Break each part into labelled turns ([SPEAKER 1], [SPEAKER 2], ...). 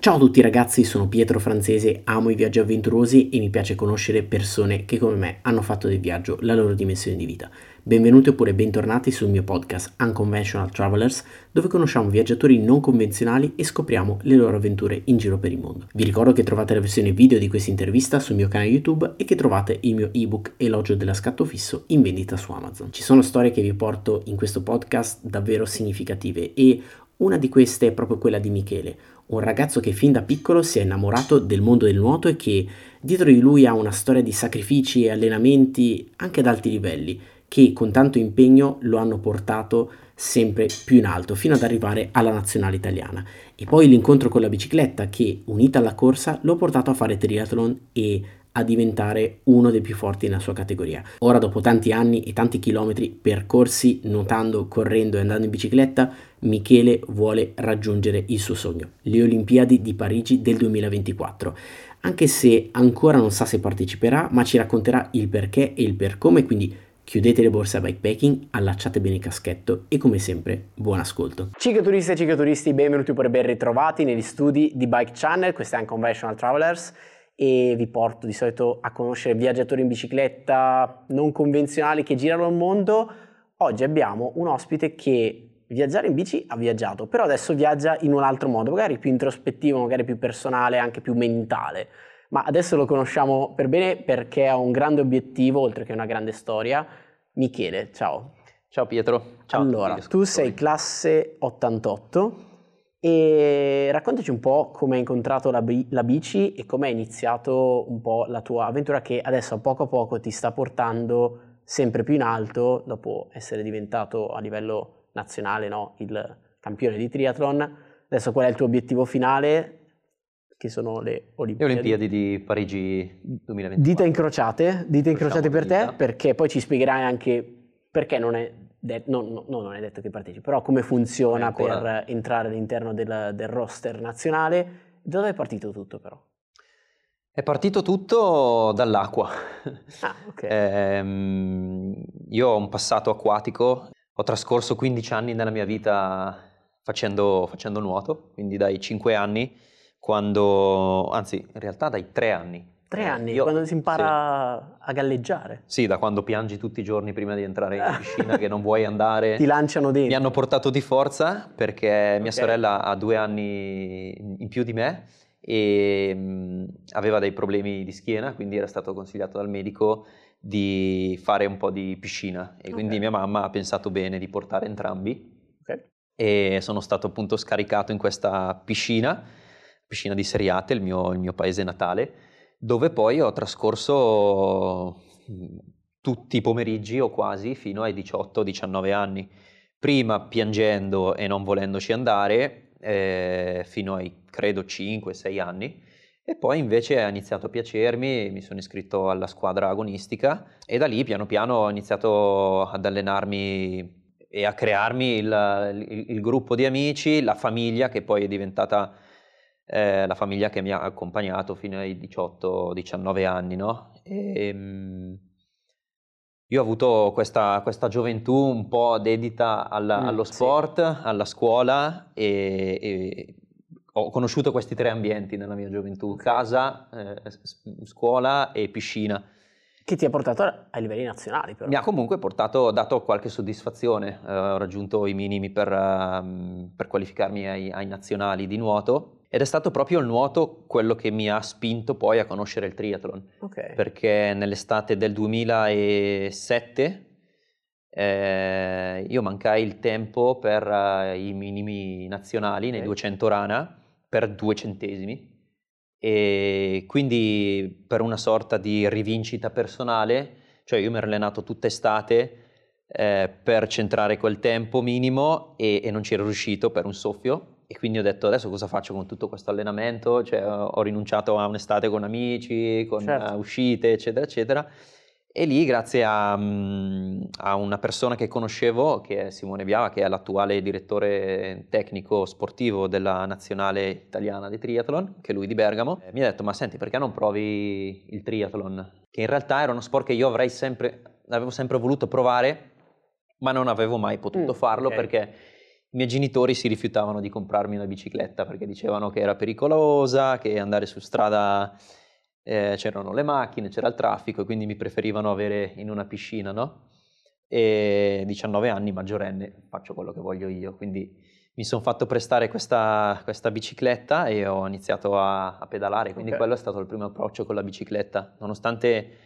[SPEAKER 1] Ciao a tutti ragazzi, sono Pietro Francese, amo i viaggi avventurosi e mi piace conoscere persone che come me hanno fatto del viaggio la loro dimensione di vita. Benvenuti oppure bentornati sul mio podcast Unconventional Travelers, dove conosciamo viaggiatori non convenzionali e scopriamo le loro avventure in giro per il mondo. Vi ricordo che trovate la versione video di questa intervista sul mio canale YouTube e che trovate il mio ebook Elogio della scatto fisso in vendita su Amazon. Ci sono storie che vi porto in questo podcast davvero significative e una di queste è proprio quella di Michele, un ragazzo che fin da piccolo si è innamorato del mondo del nuoto e che dietro di lui ha una storia di sacrifici e allenamenti anche ad alti livelli, che con tanto impegno lo hanno portato sempre più in alto fino ad arrivare alla nazionale italiana. E poi l'incontro con la bicicletta che, unita alla corsa, lo ha portato a fare triathlon e a diventare uno dei più forti nella sua categoria. Ora, dopo tanti anni e tanti chilometri percorsi nuotando, correndo e andando in bicicletta, Michele vuole raggiungere il suo sogno, le Olimpiadi di Parigi del 2024. Anche se ancora non sa se parteciperà, ma ci racconterà il perché e il per come, quindi chiudete le borse a bikepacking, allacciate bene il caschetto e come sempre buon ascolto. Cicloturisti e cicloturisti, benvenuti oppure ben ritrovati negli studi di Bike Channel, questo è Unconventional Travelers e vi porto di solito a conoscere viaggiatori in bicicletta non convenzionali che girano il mondo. Oggi abbiamo un ospite che viaggiare in bici ha viaggiato, però adesso viaggia in un altro modo, magari più introspettivo, magari più personale, anche più mentale. Ma adesso lo conosciamo per bene perché ha un grande obiettivo, oltre che una grande storia. Michele, ciao.
[SPEAKER 2] Ciao Pietro. Ciao
[SPEAKER 1] allora, tu sei classe 88 e raccontaci un po' come hai incontrato la, la bici e come è iniziato un po' la tua avventura che adesso a poco a poco ti sta portando sempre più in alto dopo essere diventato a livello nazionale no? il campione di triathlon. Adesso qual è il tuo obiettivo finale? Che sono le Olimpiadi.
[SPEAKER 2] Le Olimpiadi di Parigi 2024.
[SPEAKER 1] Dita incrociate, dita incrociate per te, perché poi ci spiegherai anche perché non è de- no, no, non è detto che partecipi, però come funziona per entrare all'interno del, del roster nazionale. Da dove è partito tutto però?
[SPEAKER 2] È partito tutto dall'acqua.
[SPEAKER 1] Ah, okay.
[SPEAKER 2] ehm, io ho un passato acquatico, ho trascorso 15 anni nella mia vita facendo, facendo nuoto, quindi dai 5 anni, quando, anzi in realtà dai 3 anni,
[SPEAKER 1] Tre eh, anni, Io, quando si impara sì. a galleggiare.
[SPEAKER 2] Sì, da quando piangi tutti i giorni prima di entrare in piscina che non vuoi andare.
[SPEAKER 1] Ti lanciano dentro.
[SPEAKER 2] Mi hanno portato di forza perché okay. mia sorella ha due anni in più di me e mh, aveva dei problemi di schiena, quindi era stato consigliato dal medico di fare un po' di piscina e quindi okay. mia mamma ha pensato bene di portare entrambi okay. e sono stato appunto scaricato in questa piscina, piscina di Seriate, il mio, il mio paese natale dove poi ho trascorso mm, tutti i pomeriggi o quasi fino ai 18-19 anni. Prima piangendo e non volendoci andare, eh, fino ai credo 5-6 anni, e poi invece ha iniziato a piacermi, mi sono iscritto alla squadra agonistica e da lì piano piano ho iniziato ad allenarmi e a crearmi il, il, il gruppo di amici, la famiglia che poi è diventata eh, la famiglia che mi ha accompagnato fino ai 18-19 anni, no? E, ehm, io ho avuto questa, questa, gioventù un po' dedita alla, mm, allo sport, sì. alla scuola e, e, ho conosciuto questi tre ambienti nella mia gioventù, casa, eh, scuola e piscina.
[SPEAKER 1] Che ti ha portato ai livelli nazionali però.
[SPEAKER 2] Mi ha comunque portato, dato qualche soddisfazione, eh, ho raggiunto i minimi per, um, per qualificarmi ai, ai nazionali di nuoto ed è stato proprio il nuoto quello che mi ha spinto poi a conoscere il triathlon.
[SPEAKER 1] Okay.
[SPEAKER 2] Perché nell'estate del 2007 eh, io mancai il tempo per uh, i minimi nazionali okay. nei 200 rana per due centesimi e quindi per una sorta di rivincita personale, cioè io mi ero allenato tutta estate eh, per centrare quel tempo minimo e, e non ci ero riuscito per un soffio e quindi ho detto adesso cosa faccio con tutto questo allenamento, cioè, ho rinunciato a un'estate con amici, con certo. uscite, eccetera, eccetera. E lì, grazie a, a, una persona che conoscevo, che è Simone Biava, che è l'attuale direttore tecnico sportivo della nazionale italiana di triathlon, che è lui di Bergamo, eh, mi ha detto, ma senti, perché non provi il triathlon? Che in realtà era uno sport che io avrei sempre, avevo sempre voluto provare, ma non avevo mai potuto mm, farlo okay. perché i miei genitori si rifiutavano di comprarmi una bicicletta perché dicevano che era pericolosa, che andare su strada eh, c'erano le macchine, c'era il traffico e quindi mi preferivano avere in una piscina, no? E 19 anni, maggiorenne, faccio quello che voglio io, quindi mi sono fatto prestare questa, questa, bicicletta e ho iniziato a, a pedalare, quindi okay. quello è stato il primo approccio con la bicicletta, nonostante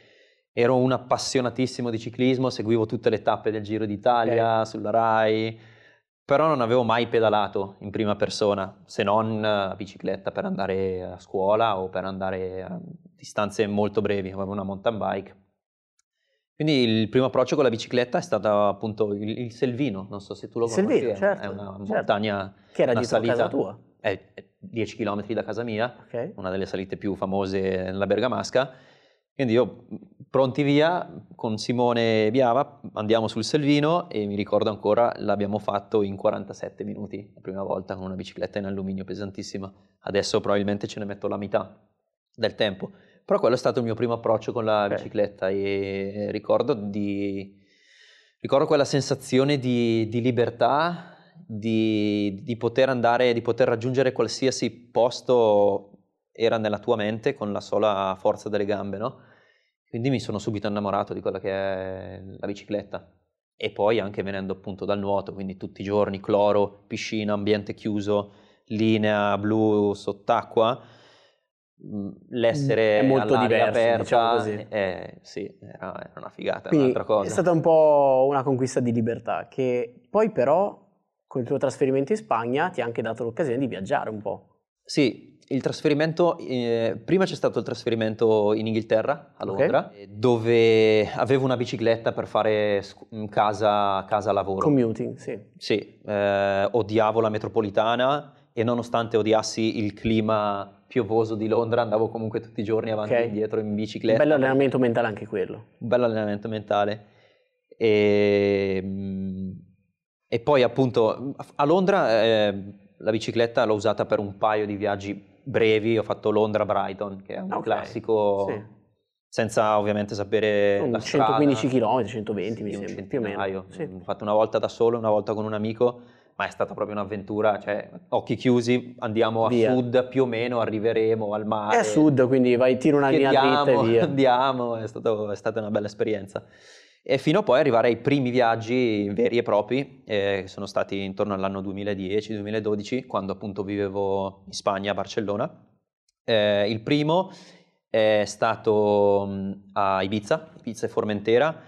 [SPEAKER 2] ero un appassionatissimo di ciclismo, seguivo tutte le tappe del Giro d'Italia okay. sulla RAI, però non avevo mai pedalato in prima persona, se non a bicicletta per andare a scuola o per andare a distanze molto brevi, avevo una mountain bike. Quindi il primo approccio con la bicicletta è stato appunto il, il Selvino, non so se tu lo
[SPEAKER 1] conosci, Selvino, certo,
[SPEAKER 2] è una
[SPEAKER 1] certo.
[SPEAKER 2] montagna
[SPEAKER 1] che era dietro casa tua.
[SPEAKER 2] È 10 km da casa mia, okay. una delle salite più famose nella Bergamasca quindi io, pronti via, con Simone Biava, andiamo sul Selvino e mi ricordo ancora, l'abbiamo fatto in 47 minuti, la prima volta, con una bicicletta in alluminio pesantissima. Adesso probabilmente ce ne metto la metà del tempo. Però quello è stato il mio primo approccio con la okay. bicicletta e ricordo, di, ricordo quella sensazione di, di libertà, di, di, poter andare, di poter raggiungere qualsiasi posto era nella tua mente con la sola forza delle gambe, no? Quindi mi sono subito innamorato di quella che è la bicicletta. E poi anche venendo appunto dal nuoto, quindi tutti i giorni cloro, piscina, ambiente chiuso, linea blu sott'acqua, mm, l'essere
[SPEAKER 1] è molto diverso,
[SPEAKER 2] aperta,
[SPEAKER 1] diciamo così.
[SPEAKER 2] Eh, sì, era, era, una figata,
[SPEAKER 1] Quindi
[SPEAKER 2] un'altra cosa.
[SPEAKER 1] È stata un po' una conquista di libertà che poi però con il tuo trasferimento in Spagna ti ha anche dato l'occasione di viaggiare un po'.
[SPEAKER 2] Sì, il trasferimento, eh, prima c'è stato il trasferimento in Inghilterra, a Londra, okay. dove avevo una bicicletta per fare mm, casa, casa lavoro.
[SPEAKER 1] Commuting, sì.
[SPEAKER 2] Sì, eh, odiavo la metropolitana e nonostante odiassi il clima piovoso di Londra andavo comunque tutti i giorni avanti okay. e indietro in bicicletta.
[SPEAKER 1] Bello allenamento mentale anche quello.
[SPEAKER 2] Un bello allenamento mentale. E, mm, e poi appunto a Londra eh, la bicicletta l'ho usata per un paio di viaggi brevi, ho fatto Londra-Brighton, che è un okay, classico, sì. senza ovviamente sapere
[SPEAKER 1] un
[SPEAKER 2] la
[SPEAKER 1] 115 km, 120 mi sembra, più o meno.
[SPEAKER 2] Sì. L'ho fatto una volta da solo, una volta con un amico, ma è stata proprio un'avventura, cioè occhi chiusi, andiamo a via. sud, più o meno arriveremo al mare.
[SPEAKER 1] È a sud, quindi vai, tiro una linea dritta e via.
[SPEAKER 2] Andiamo, è, stato, è stata una bella esperienza e fino a poi arrivare ai primi viaggi veri e propri, eh, che sono stati intorno all'anno 2010-2012, quando appunto vivevo in Spagna, a Barcellona. Eh, il primo è stato mh, a Ibiza, Ibiza e Formentera,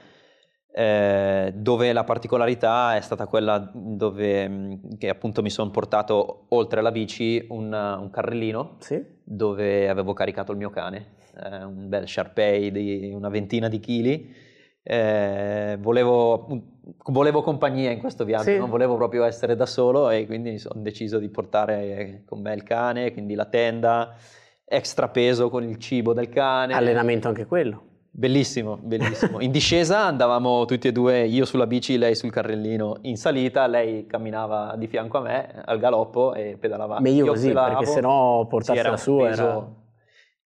[SPEAKER 2] eh, dove la particolarità è stata quella dove mh, che appunto mi sono portato oltre alla bici un, un carrellino
[SPEAKER 1] sì.
[SPEAKER 2] dove avevo caricato il mio cane, eh, un bel Sharpei di una ventina di chili eh, volevo, volevo, compagnia in questo viaggio, sì. non volevo proprio essere da solo e quindi ho deciso di portare con me il cane, quindi la tenda, extra peso con il cibo del cane.
[SPEAKER 1] Allenamento anche quello.
[SPEAKER 2] Bellissimo, bellissimo. In discesa andavamo tutti e due, io sulla bici, lei sul carrellino in salita, lei camminava di fianco a me al galoppo e pedalava.
[SPEAKER 1] Meglio io così, pedalavo. perché sennò portarsi la sua era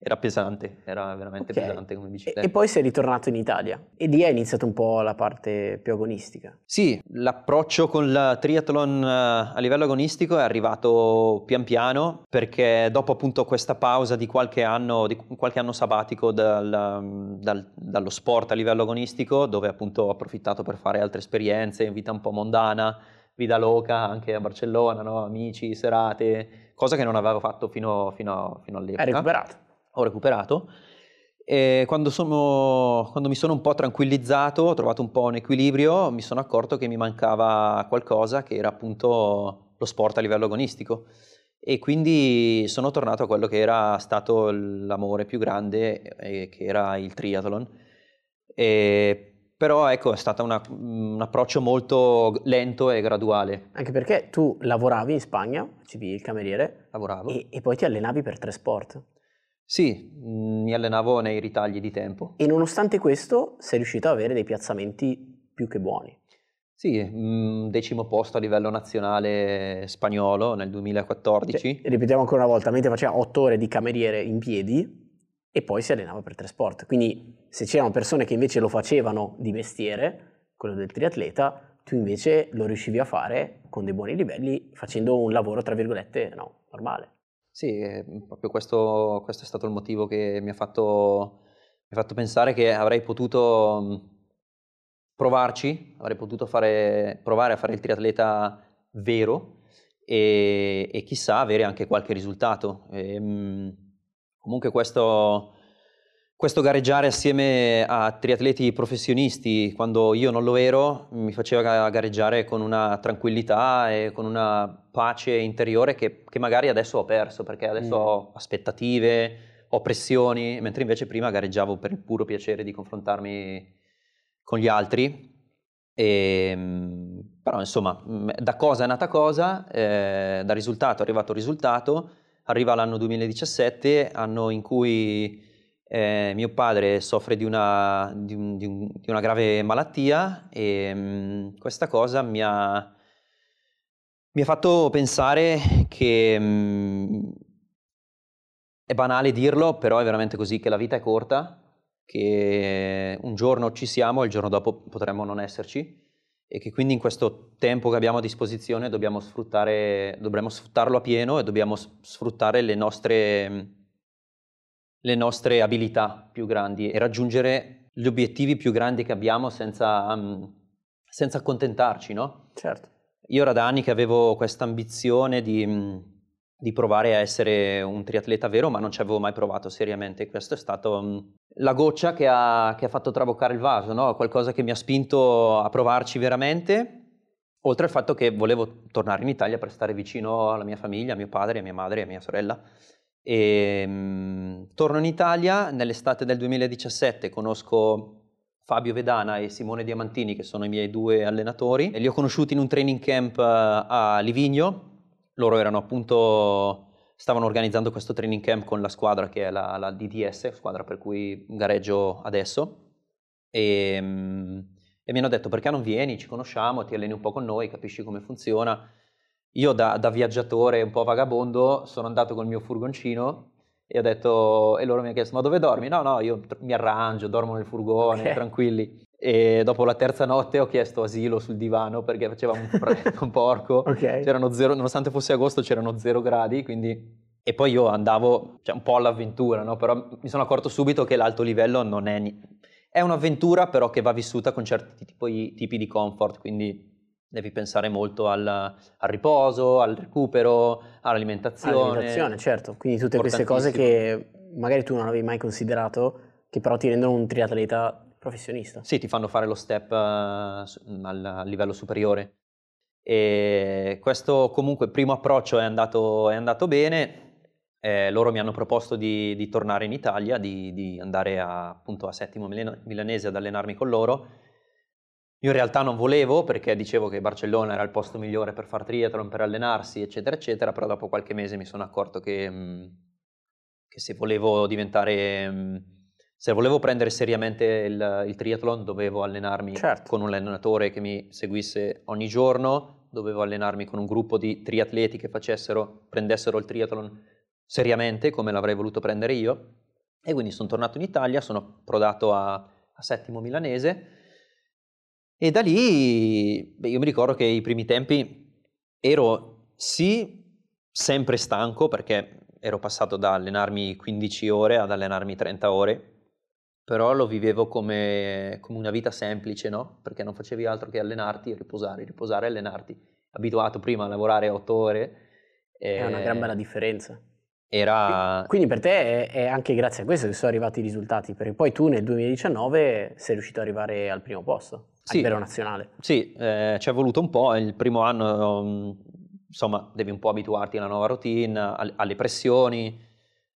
[SPEAKER 2] era pesante, era veramente okay. pesante come bicicletta.
[SPEAKER 1] E poi sei ritornato in Italia e lì è iniziata un po' la parte più agonistica.
[SPEAKER 2] Sì, l'approccio con il triathlon eh, a livello agonistico è arrivato pian piano perché dopo appunto questa pausa di qualche anno, di qualche anno sabbatico dal, dal, dallo sport a livello agonistico, dove appunto ho approfittato per fare altre esperienze in vita un po' mondana, vita loca anche a Barcellona, no? amici, serate, cosa che non avevo fatto fino, fino, fino all'epoca.
[SPEAKER 1] Hai recuperato?
[SPEAKER 2] Ho recuperato. E quando, sono, quando mi sono un po' tranquillizzato, ho trovato un po' un equilibrio, mi sono accorto che mi mancava qualcosa che era appunto lo sport a livello agonistico. E quindi sono tornato a quello che era stato l'amore più grande, eh, che era il triathlon. E però ecco, è stato una, un approccio molto lento e graduale.
[SPEAKER 1] Anche perché tu lavoravi in Spagna, facevi il cameriere,
[SPEAKER 2] Lavoravo.
[SPEAKER 1] E, e poi ti allenavi per tre sport.
[SPEAKER 2] Sì, mm, mi allenavo nei ritagli di tempo.
[SPEAKER 1] E nonostante questo sei riuscito ad avere dei piazzamenti più che buoni.
[SPEAKER 2] Sì, mm, decimo posto a livello nazionale spagnolo nel 2014.
[SPEAKER 1] Cioè, ripetiamo ancora una volta, mentre faceva otto ore di cameriere in piedi e poi si allenava per tre sport. Quindi se c'erano persone che invece lo facevano di mestiere, quello del triatleta, tu invece lo riuscivi a fare con dei buoni livelli facendo un lavoro, tra virgolette, no, normale.
[SPEAKER 2] Sì, proprio questo, questo, è stato il motivo che mi ha, fatto, mi ha fatto pensare che avrei potuto provarci, avrei potuto fare, provare a fare il triatleta vero e, e chissà avere anche qualche risultato. E, ehm, comunque questo, questo gareggiare assieme a triatleti professionisti, quando io non lo ero, mi faceva gareggiare con una tranquillità e con una pace interiore che, che magari adesso ho perso, perché adesso mm. ho aspettative, ho pressioni, mentre invece prima gareggiavo per il puro piacere di confrontarmi con gli altri. E, ehm, però insomma, da cosa è nata cosa, eh, da risultato è arrivato risultato, arriva l'anno 2017, anno in cui eh, mio padre soffre di una, di, un, di, un, di una grave malattia e mh, mm, questa cosa mi ha, mi ha, fatto pensare che mh, mm, è banale dirlo, però è veramente così, che la vita è corta, che un giorno ci siamo e il giorno dopo potremmo non esserci e che quindi in questo tempo che abbiamo a disposizione dobbiamo, sfruttare, dovremmo sfruttarlo a pieno e dobbiamo sfruttare le nostre le nostre abilità più grandi e raggiungere gli obiettivi più grandi che abbiamo senza, um, senza accontentarci, no?
[SPEAKER 1] Certo.
[SPEAKER 2] Io era da anni che avevo questa ambizione di, mm, di, provare a essere un triatleta vero, ma non ci avevo mai provato seriamente. Questa è stata um, la goccia che ha, che ha, fatto traboccare il vaso, no? Qualcosa che mi ha spinto a provarci veramente. Oltre al fatto che volevo tornare in Italia per stare vicino alla mia famiglia, a mio padre, a mia madre a mia sorella. E, um, torno in Italia, nell'estate del 2017 conosco Fabio Vedana e Simone Diamantini, che sono i miei due allenatori, e li ho conosciuti in un training camp uh, a Livigno. Loro erano appunto, stavano organizzando questo training camp con la squadra che è la, la DDS, squadra per cui gareggio adesso. E, um, e mi hanno detto perché non vieni, ci conosciamo, ti alleni un po' con noi, capisci come funziona. Io da, da, viaggiatore un po' vagabondo sono andato col mio furgoncino e ho detto, e loro mi hanno chiesto, ma dove dormi? No, no, io mi arrangio, dormo nel furgone, okay. tranquilli. E dopo la terza notte ho chiesto asilo sul divano perché faceva un freddo un porco. Okay. C'erano zero, nonostante fosse agosto c'erano zero gradi, quindi... E poi io andavo cioè, un po' all'avventura, no? Però mi sono accorto subito che l'alto livello non è... È un'avventura però che va vissuta con certi tipi, tipi di comfort, quindi devi pensare molto al, al riposo, al recupero, all'alimentazione.
[SPEAKER 1] All'alimentazione, certo. Quindi tutte queste cose che magari tu non avevi mai considerato, che però ti rendono un triatleta professionista.
[SPEAKER 2] Sì, ti fanno fare lo step uh, al, livello superiore. E questo comunque primo approccio è andato, è andato bene. Eh, loro mi hanno proposto di, di tornare in Italia, di, di andare a, appunto a Settimo Milanese ad allenarmi con loro io in realtà non volevo perché dicevo che Barcellona era il posto migliore per far triathlon, per allenarsi, eccetera, eccetera, però dopo qualche mese mi sono accorto che, mm, che se volevo diventare, mm, se volevo prendere seriamente il, il triathlon dovevo allenarmi certo. con un allenatore che mi seguisse ogni giorno, dovevo allenarmi con un gruppo di triatleti che facessero, prendessero il triathlon seriamente come l'avrei voluto prendere io e quindi sono tornato in Italia, sono approdato a, a Settimo Milanese e da lì beh, io mi ricordo che i primi tempi ero sì sempre stanco perché ero passato da allenarmi 15 ore ad allenarmi 30 ore, però lo vivevo come, come una vita semplice, no? Perché non facevi altro che allenarti, riposare, riposare e allenarti. Abituato prima a lavorare 8 ore.
[SPEAKER 1] È una gran bella differenza.
[SPEAKER 2] Era...
[SPEAKER 1] Quindi per te è, è, anche grazie a questo che sono arrivati i risultati, perché poi tu nel 2019 sei riuscito ad arrivare al primo posto sì, a livello nazionale.
[SPEAKER 2] Sì, eh, ci è voluto un po', il primo anno mm, insomma devi un po' abituarti alla nuova routine, alle pressioni,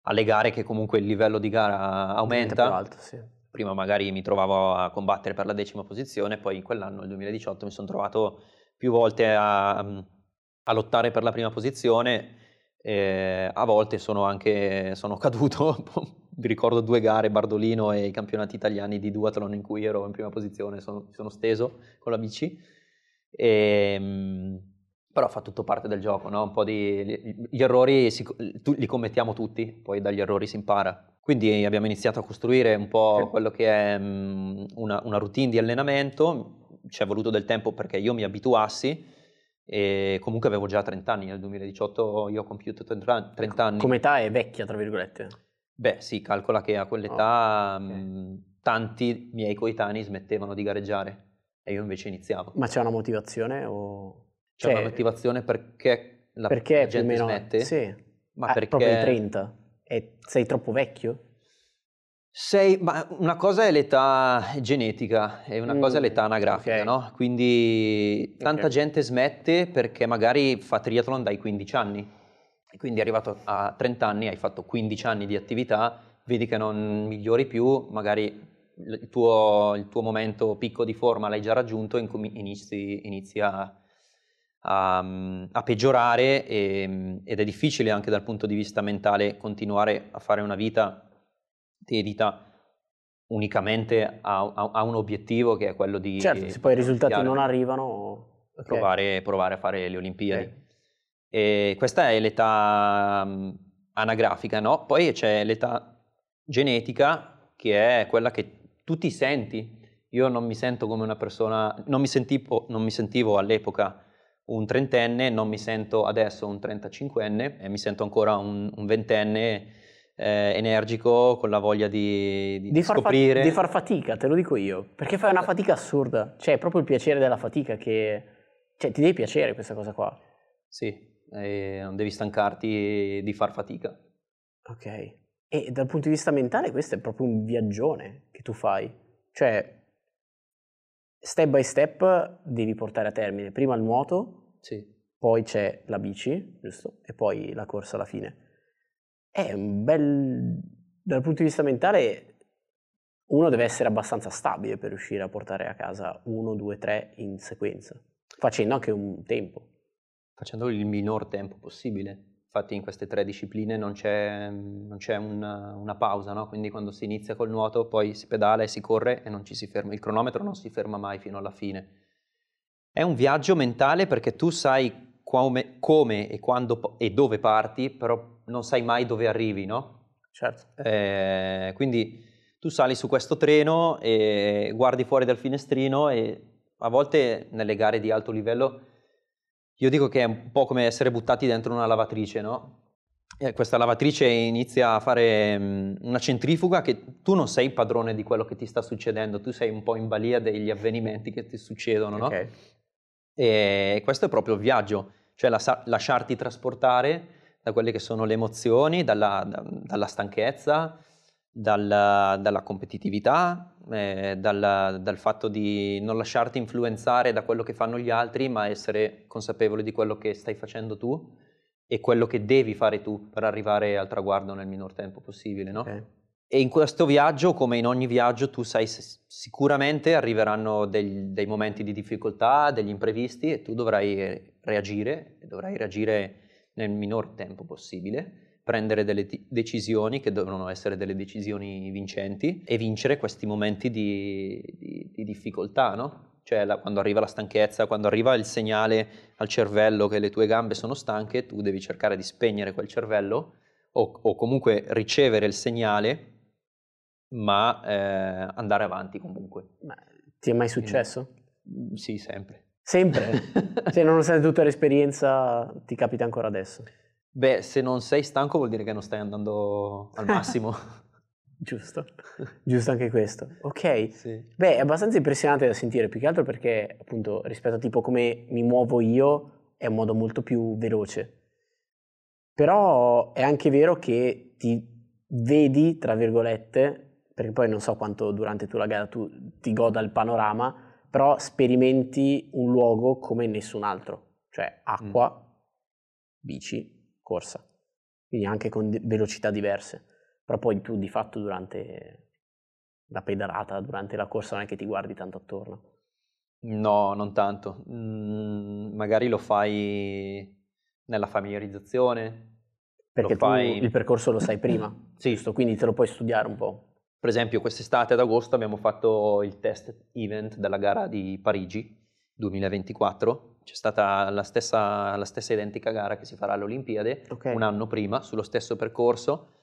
[SPEAKER 2] alle gare che comunque il livello di gara aumenta.
[SPEAKER 1] Alto, sì.
[SPEAKER 2] Prima magari mi trovavo a combattere per la decima posizione, poi in quell'anno, nel 2018, mi sono trovato più volte a, a lottare per la prima posizione. E a volte sono anche sono caduto vi ricordo due gare, Bardolino e i campionati italiani di duathlon in cui ero in prima posizione, sono, sono steso con la bici, e, ehm, però fa tutto parte del gioco, no? un po' di, gli errori si, li commettiamo tutti, poi dagli errori si impara. Quindi abbiamo iniziato a costruire un po' quello che è una, una routine di allenamento, ci è voluto del tempo perché io mi abituassi e comunque avevo già 30 anni, nel 2018 io ho compiuto 30, 30 anni.
[SPEAKER 1] Come età è vecchia, tra virgolette?
[SPEAKER 2] Beh sì, calcola che a quell'età oh, okay. mh, tanti miei coetanei smettevano di gareggiare e io invece iniziavo.
[SPEAKER 1] Ma c'è una motivazione o...
[SPEAKER 2] C'è cioè, una motivazione perché la, perché la gente meno... smette?
[SPEAKER 1] Sì, ma ah, perché... proprio i 30. E sei troppo vecchio?
[SPEAKER 2] Sei, ma una cosa è l'età genetica e una mm, cosa è mm, l'età anagrafica, okay. no? Quindi tanta okay. gente smette perché magari fa triathlon dai 15 anni. E quindi arrivato a 30 anni, hai fatto 15 anni di attività, vedi che non migliori più, magari il tuo, il tuo momento picco di forma l'hai già raggiunto e inizi, inizi a, a, a, peggiorare e, ed è difficile anche dal punto di vista mentale continuare a fare una vita dedita unicamente a, a, un obiettivo che è quello di...
[SPEAKER 1] Certo, se poi i risultati non arrivano...
[SPEAKER 2] Okay. Provare, provare, a fare le Olimpiadi. Okay. E questa è l'età anagrafica, no? Poi c'è l'età genetica che è quella che tu ti senti. Io non mi sento come una persona, non mi sentivo, non mi sentivo all'epoca un trentenne, non mi sento adesso un 35enne e mi sento ancora un, un ventenne eh, energico, con la voglia di, di,
[SPEAKER 1] di
[SPEAKER 2] scoprire.
[SPEAKER 1] Fa- di far fatica, te lo dico io, perché fai una fatica assurda, cioè è proprio il piacere della fatica che... Cioè ti devi piacere questa cosa qua.
[SPEAKER 2] Sì, non devi stancarti di far fatica.
[SPEAKER 1] Ok. E dal punto di vista mentale questo è proprio un viaggione che tu fai. Cioè, step by step devi portare a termine prima il nuoto,
[SPEAKER 2] sì.
[SPEAKER 1] poi c'è la bici, giusto? E poi la corsa alla fine. È un bel... dal punto di vista mentale uno deve essere abbastanza stabile per riuscire a portare a casa uno, due, tre in sequenza, facendo anche un tempo.
[SPEAKER 2] Facendo il minor tempo possibile. Infatti in queste tre discipline non c'è, non c'è una, una, pausa, no? quindi quando si inizia col nuoto poi si pedala e si corre e non ci si ferma, il cronometro non si ferma mai fino alla fine. È un viaggio mentale perché tu sai come, come e quando e dove parti, però non sai mai dove arrivi, no?
[SPEAKER 1] Certo.
[SPEAKER 2] Eh, quindi tu sali su questo treno e guardi fuori dal finestrino e a volte nelle gare di alto livello io dico che è un po' come essere buttati dentro una lavatrice, no? E questa lavatrice inizia a fare um, una centrifuga che tu non sei padrone di quello che ti sta succedendo, tu sei un po' in balia degli avvenimenti che ti succedono, no? Okay. E questo è proprio il viaggio, cioè la, lasciarti trasportare da quelle che sono le emozioni, dalla, da, dalla stanchezza, dalla, dalla competitività, eh, dal, dal, fatto di non lasciarti influenzare da quello che fanno gli altri, ma essere consapevole di quello che stai facendo tu e quello che devi fare tu per arrivare al traguardo nel minor tempo possibile, no? Okay. E in questo viaggio, come in ogni viaggio, tu sai sicuramente arriveranno dei, dei momenti di difficoltà, degli imprevisti e tu dovrai reagire, dovrai reagire nel minor tempo possibile prendere delle t- decisioni che devono essere delle decisioni vincenti e vincere questi momenti di, di, di difficoltà, no? Cioè la, quando arriva la stanchezza, quando arriva il segnale al cervello che le tue gambe sono stanche, tu devi cercare di spegnere quel cervello o, o comunque ricevere il segnale, ma eh, andare avanti comunque. Ma
[SPEAKER 1] ti è mai successo?
[SPEAKER 2] Quindi, sì, sempre.
[SPEAKER 1] Sempre? cioè, nonostante tutta l'esperienza, ti capita ancora adesso?
[SPEAKER 2] Beh, se non sei stanco vuol dire che non stai andando al massimo.
[SPEAKER 1] Giusto, giusto anche questo. Ok,
[SPEAKER 2] sì.
[SPEAKER 1] beh, è abbastanza impressionante da sentire, più che altro perché appunto rispetto a tipo come mi muovo io è un modo molto più veloce. Però è anche vero che ti vedi, tra virgolette, perché poi non so quanto durante tu la gara tu ti goda il panorama, però sperimenti un luogo come nessun altro, cioè acqua, mm. bici, corsa, quindi anche con velocità diverse. Però poi tu di fatto durante la pedalata, durante la corsa non è che ti guardi tanto attorno.
[SPEAKER 2] No, non tanto. Mm, magari lo fai nella familiarizzazione.
[SPEAKER 1] Perché fai... il percorso lo sai prima,
[SPEAKER 2] sì.
[SPEAKER 1] giusto? Quindi te lo puoi studiare un po'.
[SPEAKER 2] Per esempio quest'estate ad agosto abbiamo fatto il test event della gara di Parigi 2024 c'è stata la stessa, la stessa, identica gara che si farà alle Olimpiadi okay. un anno prima, sullo stesso percorso.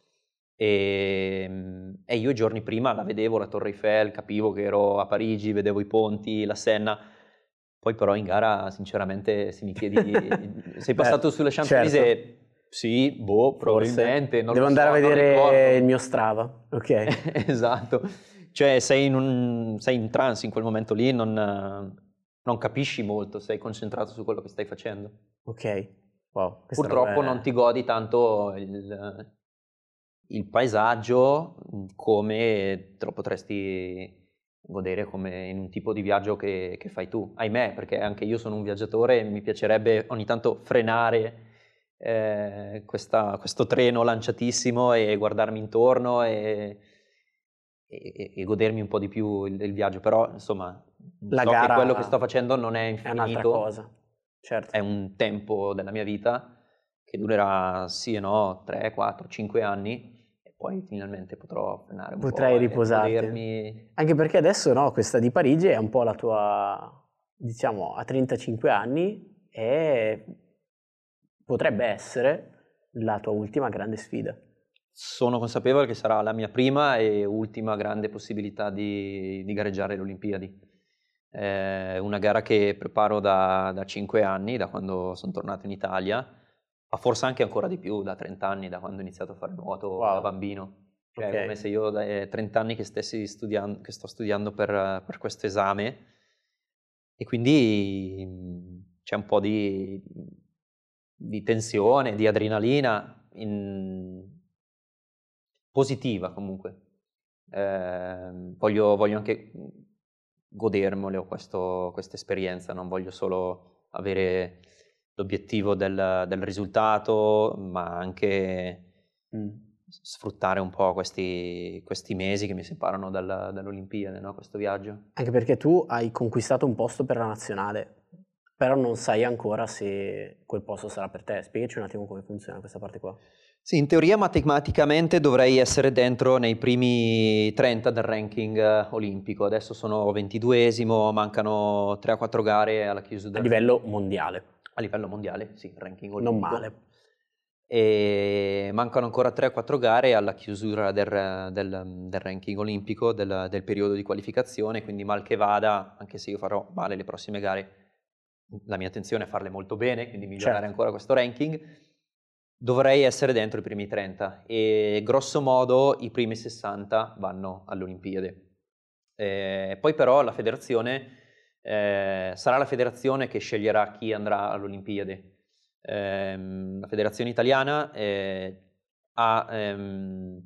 [SPEAKER 2] E, e, io giorni prima la vedevo, la Torre Eiffel, capivo che ero a Parigi, vedevo i ponti, la Senna, Poi però in gara sinceramente se mi chiedi sei passato Beh, sulle Champs-Élysées certo. Sì, boh, probabilmente.
[SPEAKER 1] Devo andare so, a vedere il mio Strava. Ok.
[SPEAKER 2] esatto. Cioè sei in, un, sei in trance in quel momento lì, non, non, capisci molto, sei concentrato su quello che stai facendo.
[SPEAKER 1] Ok. Wow,
[SPEAKER 2] Purtroppo è... non ti godi tanto il, il paesaggio come te lo potresti godere come in un tipo di viaggio che, che, fai tu. Ahimè, perché anche io sono un viaggiatore e mi piacerebbe ogni tanto frenare eh, questa, questo treno lanciatissimo e guardarmi intorno e, e, e, godermi un po' di più il, il viaggio. Però, insomma, La so gara che quello che sto facendo non è infinito.
[SPEAKER 1] È un'altra cosa, certo.
[SPEAKER 2] È un tempo della mia vita che durerà sì e no 3, 4, 5 anni poi finalmente potrò frenare un
[SPEAKER 1] Potrai po'. riposarti. Godermi... Anche perché adesso no, questa di Parigi è un po' la tua, diciamo, a 35 anni e potrebbe essere la tua ultima grande sfida.
[SPEAKER 2] Sono consapevole che sarà la mia prima e ultima grande possibilità di, di gareggiare le Olimpiadi. È una gara che preparo da, da 5 anni, da quando sono tornato in Italia ma forse anche ancora di più, da 30 anni, da quando ho iniziato a fare nuoto wow. da bambino. Cioè, okay. come se io da 30 anni che, studiando, che sto studiando per, per, questo esame e quindi mhmm, c'è un po' di, di tensione, di adrenalina in... positiva comunque. Eh, voglio, voglio, anche godermelo questa esperienza, non voglio solo avere l'obiettivo del, del risultato, ma anche mm. sfruttare un po' questi, questi, mesi che mi separano dalla, dall'Olimpiade, no? questo viaggio.
[SPEAKER 1] Anche perché tu hai conquistato un posto per la nazionale, però non sai ancora se quel posto sarà per te. Spiegaci un attimo come funziona questa parte qua.
[SPEAKER 2] Sì, in teoria matematicamente dovrei essere dentro nei primi 30 del ranking eh, olimpico. Adesso sono 22esimo, mancano 3 4 gare alla chiusura.
[SPEAKER 1] A livello mondiale
[SPEAKER 2] a livello mondiale, sì, ranking olimpico.
[SPEAKER 1] Non male.
[SPEAKER 2] E mancano ancora 3-4 gare alla chiusura del, del, del ranking olimpico, del, del, periodo di qualificazione, quindi mal che vada, anche se io farò male le prossime gare, la mia attenzione è farle molto bene, quindi migliorare certo. ancora questo ranking, dovrei essere dentro i primi 30 e grosso modo i primi 60 vanno alle Olimpiadi. Eh, poi però la federazione eh, sarà la federazione che sceglierà chi andrà all'Olimpiade. Eh, la federazione italiana eh, ha, ehm,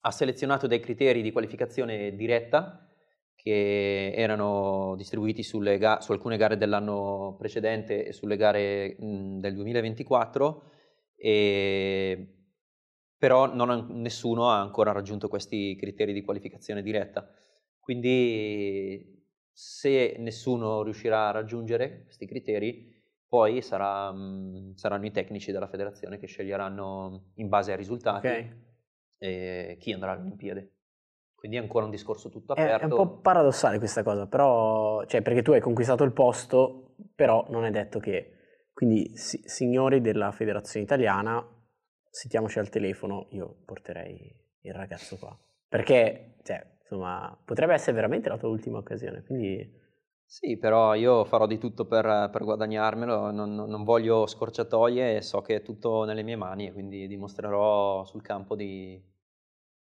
[SPEAKER 2] ha, selezionato dei criteri di qualificazione diretta che erano distribuiti ga- su alcune gare dell'anno precedente e sulle gare mh, del 2024, e, però ha, nessuno ha ancora raggiunto questi criteri di qualificazione diretta. Quindi se nessuno riuscirà a raggiungere questi criteri, poi sarà, mh, saranno i tecnici della federazione che sceglieranno in base ai risultati okay. chi andrà alle Olimpiadi. Quindi è ancora un discorso tutto aperto.
[SPEAKER 1] È, è un po' paradossale questa cosa, però, cioè, perché tu hai conquistato il posto, però non è detto che... Quindi, si, signori della federazione italiana, sentiamoci al telefono, io porterei il ragazzo qua. Perché, cioè, insomma, potrebbe essere veramente la tua ultima occasione. Quindi...
[SPEAKER 2] Sì, però io farò di tutto per, per guadagnarmelo, non, non, voglio scorciatoie e so che è tutto nelle mie mani e quindi dimostrerò sul campo di,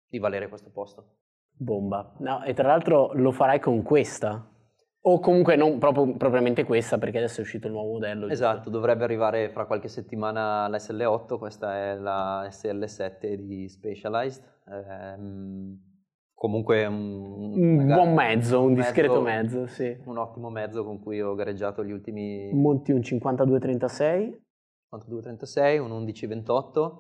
[SPEAKER 2] di valere questo posto.
[SPEAKER 1] Bomba. No, e tra l'altro lo farai con questa? O comunque non proprio, propriamente questa, perché adesso è uscito il nuovo modello.
[SPEAKER 2] Esatto, giusto? dovrebbe arrivare fra qualche settimana l'SL8, questa è la SL7 di Specialized. Ehm, comunque un,
[SPEAKER 1] un buon mezzo, un, discreto mezzo, sì.
[SPEAKER 2] Un ottimo mezzo con cui ho gareggiato gli ultimi...
[SPEAKER 1] Monti un 52-36.
[SPEAKER 2] 52-36, un 11-28,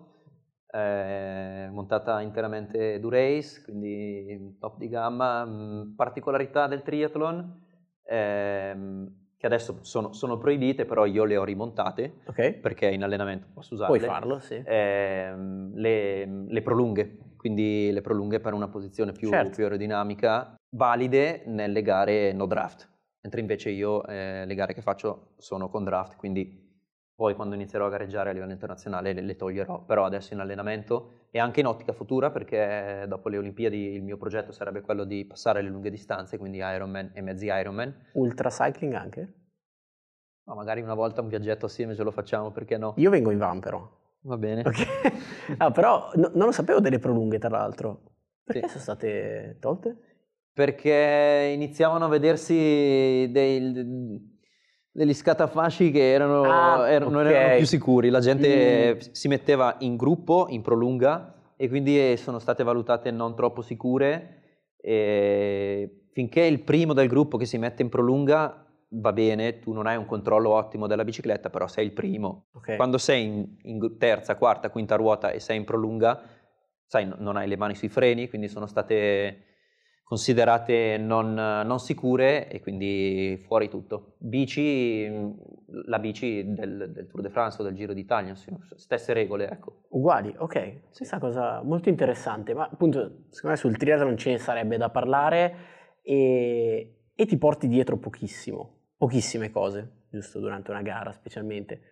[SPEAKER 2] eh, montata interamente Durace, quindi top di gamma. Mm, particolarità del triathlon, ehm, che adesso sono, sono, proibite, però io le ho rimontate, okay. perché in allenamento posso usarle.
[SPEAKER 1] Puoi farlo, sì.
[SPEAKER 2] Ehm, le, le prolunghe, quindi le prolunghe per una posizione più, certo. più aerodinamica, valide nelle gare no draft, mentre invece io eh, le gare che faccio sono con draft, quindi poi quando inizierò a gareggiare a livello internazionale le, le, toglierò, però adesso in allenamento e anche in ottica futura perché dopo le Olimpiadi il mio progetto sarebbe quello di passare le lunghe distanze, quindi Ironman e mezzi Ironman.
[SPEAKER 1] Ultra cycling anche?
[SPEAKER 2] Ma magari una volta un viaggetto assieme ce lo facciamo, perché no?
[SPEAKER 1] Io vengo in van però.
[SPEAKER 2] Va bene.
[SPEAKER 1] Ok. ah, però no- non lo sapevo delle prolunghe, tra l'altro. Perché
[SPEAKER 2] Sì.
[SPEAKER 1] sono state tolte?
[SPEAKER 2] Perché iniziavano a vedersi dei- degli scatafasci che erano,
[SPEAKER 1] Ah,
[SPEAKER 2] er- non
[SPEAKER 1] ok.
[SPEAKER 2] erano più sicuri. La gente
[SPEAKER 1] Mm.
[SPEAKER 2] si metteva in gruppo, in prolunga, e quindi sono state valutate non troppo sicure. Finché il primo del gruppo che si mette in prolunga va bene, tu non hai un controllo ottimo della bicicletta, però sei il primo.
[SPEAKER 1] Ok.
[SPEAKER 2] Quando sei in, in terza, quarta, quinta ruota e sei in prolunga, sai, non hai le mani sui freni, quindi sono state considerate non, non sicure e quindi fuori tutto. Bici, la bici del, del Tour de France o del Giro d'Italia, sì, stesse regole, ecco.
[SPEAKER 1] Uguali, ok. Questa cosa molto interessante, ma appunto, secondo me sul triathlon ce ne sarebbe da parlare e, e ti porti dietro pochissimo, pochissime cose, giusto durante una gara specialmente.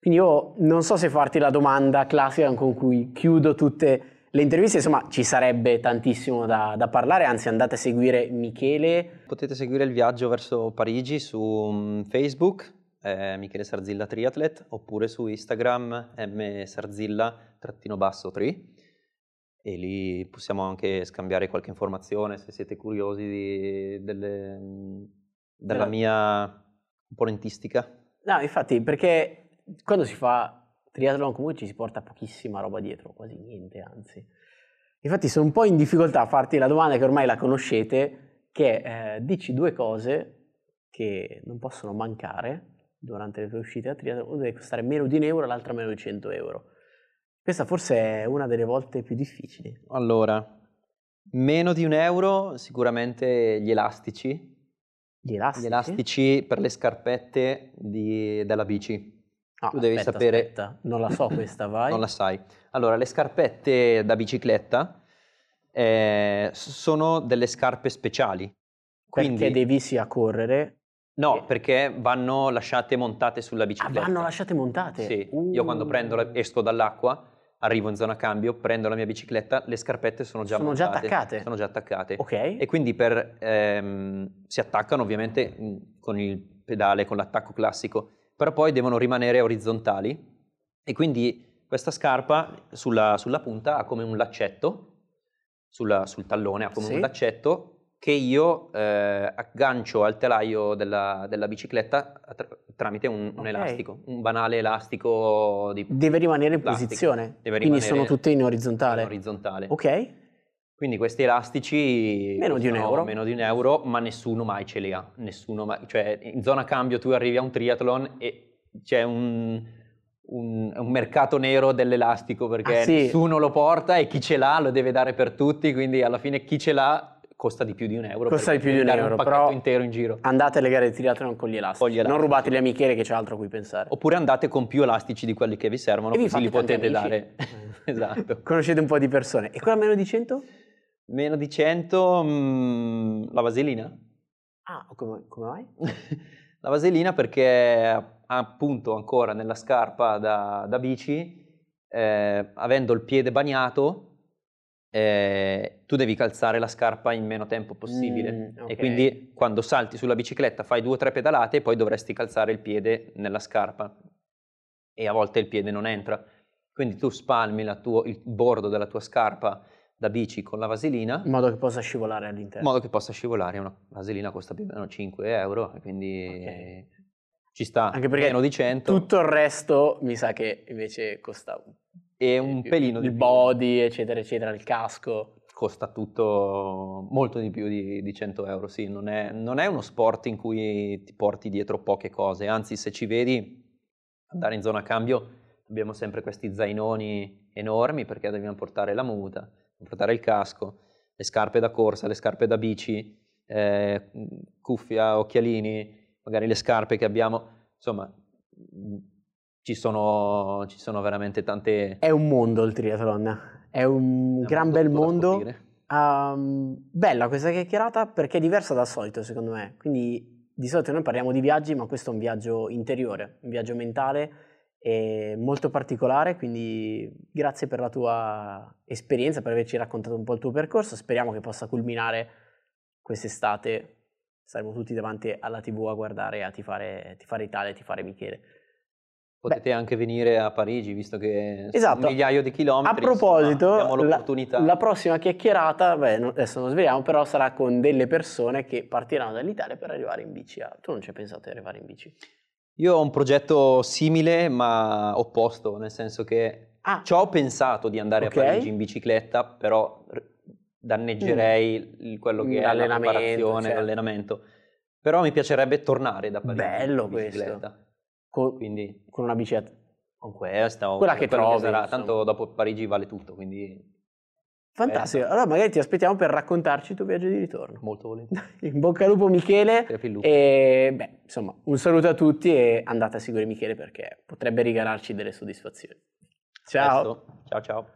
[SPEAKER 1] Quindi io non so se farti la domanda classica con cui chiudo tutte le interviste, insomma ci sarebbe tantissimo da, da parlare, anzi andate a seguire Michele,
[SPEAKER 2] Potete seguire il viaggio verso Parigi su mm, Facebook, eh, Michele Sarzilla Triathlete, oppure su Instagram msarzilla-tri e lì possiamo anche scambiare qualche informazione se siete curiosi di- delle- mm, Della- mia componentistica.
[SPEAKER 1] No, infatti, perché quando si fa triathlon comunque ci si porta pochissima roba dietro, quasi niente, anzi. Infatti sono un po' in difficoltà a farti la domanda che ormai la conoscete, che eh, dici due cose che non possono mancare durante le tue uscite a triathlon, una deve costare meno di un euro, l'altra meno di 100 euro. Questa forse è una delle volte più difficili.
[SPEAKER 2] Allora, meno di un euro sicuramente gli elastici,
[SPEAKER 1] Gli elastici?
[SPEAKER 2] gli elastici per le scarpette di- della bici.
[SPEAKER 1] No,
[SPEAKER 2] tu devi
[SPEAKER 1] aspetta,
[SPEAKER 2] sapere-
[SPEAKER 1] aspetta, non la so questa, vai.
[SPEAKER 2] Non la sai. Allora, le scarpette da bicicletta eh, sono delle scarpe speciali.
[SPEAKER 1] Perché
[SPEAKER 2] Quindi,
[SPEAKER 1] devi sia correre.
[SPEAKER 2] no,
[SPEAKER 1] eh.
[SPEAKER 2] perché vanno lasciate montate sulla
[SPEAKER 1] Ah,
[SPEAKER 2] bicicletta.
[SPEAKER 1] vanno lasciate montate?
[SPEAKER 2] Sì, io quando
[SPEAKER 1] Uh.
[SPEAKER 2] prendo la- esco dall'acqua, arrivo in zona cambio, prendo la mia bicicletta, le scarpette sono già
[SPEAKER 1] Sono già
[SPEAKER 2] montate.
[SPEAKER 1] attaccate?
[SPEAKER 2] Sono già attaccate.
[SPEAKER 1] Ok.
[SPEAKER 2] E quindi per, ehm, si attaccano ovviamente mh, con il pedale, con l'attacco classico, però poi devono rimanere orizzontali e quindi questa scarpa sulla, sulla punta ha come un laccetto, sulla- sul tallone ha come
[SPEAKER 1] Sì.
[SPEAKER 2] un laccetto che io eh, aggancio al telaio della, della bicicletta attra- tramite un, un
[SPEAKER 1] Ok.
[SPEAKER 2] elastico, un banale elastico di
[SPEAKER 1] Deve rimanere in
[SPEAKER 2] Plastico.
[SPEAKER 1] posizione.
[SPEAKER 2] Deve
[SPEAKER 1] Quindi
[SPEAKER 2] rimanere
[SPEAKER 1] sono tutte in orizzontale.
[SPEAKER 2] in orizzontale.
[SPEAKER 1] Ok.
[SPEAKER 2] Quindi questi elastici
[SPEAKER 1] Meno di un euro.
[SPEAKER 2] meno di un euro, ma nessuno mai ce li ha. Nessuno mai, cioè in zona cambio tu arrivi a un triathlon e c'è un, un- un mercato nero dell'elastico perché
[SPEAKER 1] Ah, sì.
[SPEAKER 2] nessuno lo porta e chi ce l'ha lo deve dare per tutti, quindi alla fine chi ce l'ha costa di più di un euro.
[SPEAKER 1] Costa di più di un euro,
[SPEAKER 2] un
[SPEAKER 1] però-
[SPEAKER 2] intero in giro.
[SPEAKER 1] Andate alle gare di triathlon con gli elastici.
[SPEAKER 2] Con gli elastici.
[SPEAKER 1] Non rubateli a Michele che c'è altro a cui pensare.
[SPEAKER 2] Oppure andate con più elastici di quelli che vi servono,
[SPEAKER 1] E vi
[SPEAKER 2] così li
[SPEAKER 1] fate tanti
[SPEAKER 2] potete
[SPEAKER 1] amici.
[SPEAKER 2] dare. esatto.
[SPEAKER 1] Conoscete un po' di persone. E quella meno di 100?
[SPEAKER 2] Meno di 100, mm, la vaselina.
[SPEAKER 1] Ah, come, come mai?
[SPEAKER 2] La vaselina perché appunto ancora nella scarpa da, da bici, eh, avendo il piede bagnato, eh, tu devi calzare la scarpa in meno tempo possibile.
[SPEAKER 1] Mm, ok.
[SPEAKER 2] E quindi quando salti sulla bicicletta fai due o tre pedalate e poi dovresti calzare il piede nella scarpa. E a volte il piede non entra. Quindi tu spalmi la tuo- il bordo della tua scarpa da bici con la vaselina
[SPEAKER 1] In modo che possa scivolare
[SPEAKER 2] in
[SPEAKER 1] all'interno.
[SPEAKER 2] modo che possa scivolare. Una vaselina costa più o meno 5 euro, e quindi
[SPEAKER 1] Ok.
[SPEAKER 2] ci sta
[SPEAKER 1] Anche perché
[SPEAKER 2] meno di 100
[SPEAKER 1] Tutto il resto mi sa che invece costa
[SPEAKER 2] e un
[SPEAKER 1] più.
[SPEAKER 2] pelino di
[SPEAKER 1] il
[SPEAKER 2] più.
[SPEAKER 1] body, eccetera, eccetera, il casco.
[SPEAKER 2] Costa tutto molto di più di, di 100 euro, sì, non è, non è uno sport in cui ti porti dietro poche cose, anzi se ci vedi andare in zona cambio abbiamo sempre questi zainoni enormi perché dobbiamo portare la muta, portare il casco, le scarpe da corsa, le scarpe da bici, eh, cuffia, occhialini, magari le scarpe che abbiamo, insomma ci sono, ci sono veramente tante...
[SPEAKER 1] È un mondo il triathlon. È un
[SPEAKER 2] è
[SPEAKER 1] gran bel mondo. Ehm, bella questa chiacchierata perché è diversa dal solito, secondo me. Quindi di solito noi parliamo di viaggi, ma questo è un viaggio interiore, un viaggio mentale e molto particolare. Quindi grazie per la tua esperienza, per averci raccontato un po' il tuo percorso. Speriamo che possa culminare quest'estate saremo tutti davanti alla tv a guardare, a tifare, tifare Italia, tifare Michele.
[SPEAKER 2] Potete Beh, anche venire a Parigi, visto che
[SPEAKER 1] esatto.
[SPEAKER 2] un migliaio di chilometri.
[SPEAKER 1] A proposito, insomma, la, la, prossima chiacchierata, beh, adesso non sveliamo, però sarà con delle persone che partiranno dall'Italia per arrivare in bici. A... Tu non ci hai pensato di arrivare in bici?
[SPEAKER 2] Io ho un progetto simile, ma opposto, nel senso che ah. ci ho pensato di andare okay. a Parigi in bicicletta, però danneggerei mm. quello che è la preparazione, certo. l'allenamento. Però mi piacerebbe tornare da Parigi
[SPEAKER 1] Bello in bicicletta. questo. Con,
[SPEAKER 2] quindi,
[SPEAKER 1] con una bicicletta?
[SPEAKER 2] Con questa o
[SPEAKER 1] quella che trovi. Che sarà,
[SPEAKER 2] tanto dopo Parigi vale tutto, quindi...
[SPEAKER 1] Fantastico, allora magari ti aspettiamo per raccontarci il tuo viaggio di ritorno.
[SPEAKER 2] Molto volentieri.
[SPEAKER 1] In bocca al lupo Michele. E beh, insomma, un saluto a tutti e andate a seguire Michele perché potrebbe regalarci delle soddisfazioni. Ciao.
[SPEAKER 2] Ciao ciao.